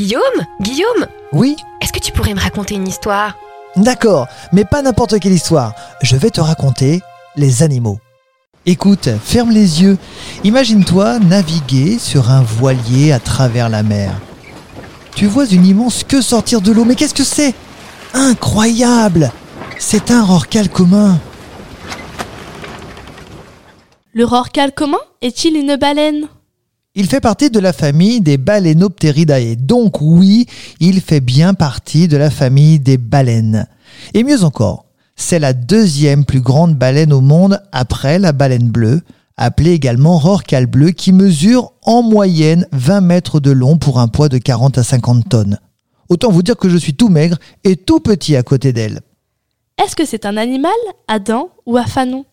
Guillaume Guillaume Oui Est-ce que tu pourrais me raconter une histoire? D'accord, mais pas n'importe quelle histoire. Je vais te raconter les animaux. Écoute, ferme les yeux. Imagine-toi naviguer sur un voilier à travers la mer. Tu vois une immense queue sortir de l'eau, mais qu'est-ce que c'est? Incroyable C'est un rorqual commun. Le rorqual commun est-il une baleine? Il fait partie de la famille des Balaenopteridae, donc oui, il fait bien partie de la famille des baleines. Et mieux encore, c'est la deuxième plus grande baleine au monde après la baleine bleue, appelée également rorqual bleu, qui mesure en moyenne 20 mètres de long pour un poids de 40 à 50 tonnes. Autant vous dire que je suis tout maigre et tout petit à côté d'elle. Est-ce que c'est un animal à dents ou à fanon?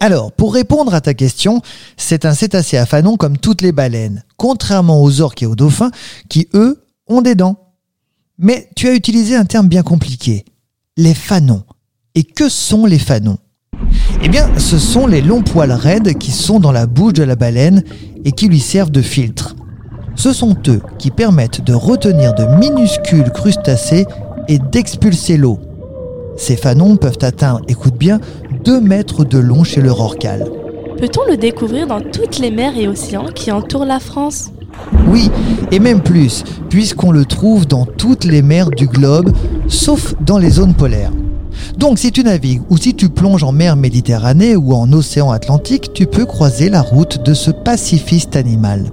Alors, pour répondre à ta question, c'est un cétacé à fanon comme toutes les baleines, contrairement aux orques et aux dauphins qui, eux, ont des dents. Mais tu as utilisé un terme bien compliqué, les fanons. Et que sont les fanons? Eh bien, ce sont les longs poils raides qui sont dans la bouche de la baleine et qui lui servent de filtre. Ce sont eux qui permettent de retenir de minuscules crustacés et d'expulser l'eau. Ces fanons peuvent atteindre, écoute bien, 2 mètres de long chez le rorqual. Peut-on le découvrir dans toutes les mers et océans qui entourent la France? Oui, et même plus, puisqu'on le trouve dans toutes les mers du globe, sauf dans les zones polaires. Donc si tu navigues ou si tu plonges en mer Méditerranée ou en océan Atlantique, tu peux croiser la route de ce pacifiste animal.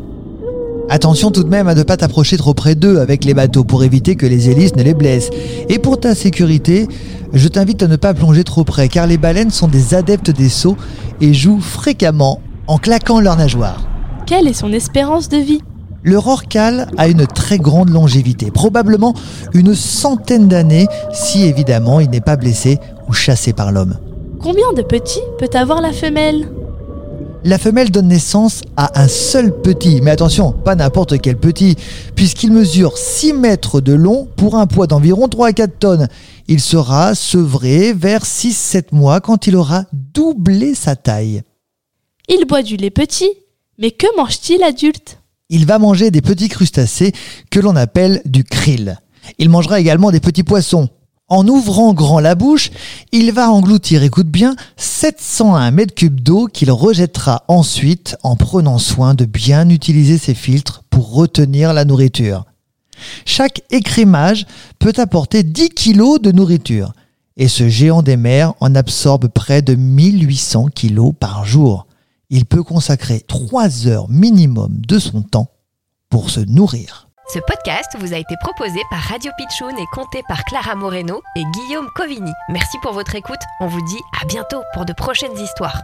Attention tout de même à ne pas t'approcher trop près d'eux avec les bateaux pour éviter que les hélices ne les blessent. Et pour ta sécurité, je t'invite à ne pas plonger trop près car les baleines sont des adeptes des sauts et jouent fréquemment en claquant leurs nageoires. Quelle est son espérance de vie? Le rorqual a une très grande longévité, probablement une centaine d'années si évidemment il n'est pas blessé ou chassé par l'homme. Combien de petits peut avoir la femelle? La femelle donne naissance à un seul petit, mais attention, pas n'importe quel petit, puisqu'il mesure 6 mètres de long pour un poids d'environ 3 à 4 tonnes. Il sera sevré vers 6-7 mois quand il aura doublé sa taille. Il boit du lait petit, mais que mange-t-il adulte? Il va manger des petits crustacés que l'on appelle du krill. Il mangera également des petits poissons. En ouvrant grand la bouche, il va engloutir, écoute bien, 701 mètres cubes d'eau qu'il rejettera ensuite en prenant soin de bien utiliser ses filtres pour retenir la nourriture. Chaque écrémage peut apporter 10 kilos de nourriture et ce géant des mers en absorbe près de 1800 kilos par jour. Il peut consacrer 3 heures minimum de son temps pour se nourrir. Ce podcast vous a été proposé par Radio Pitchoun et compté par Clara Moreno et Guillaume Covini. Merci pour votre écoute. On vous dit à bientôt pour de prochaines histoires.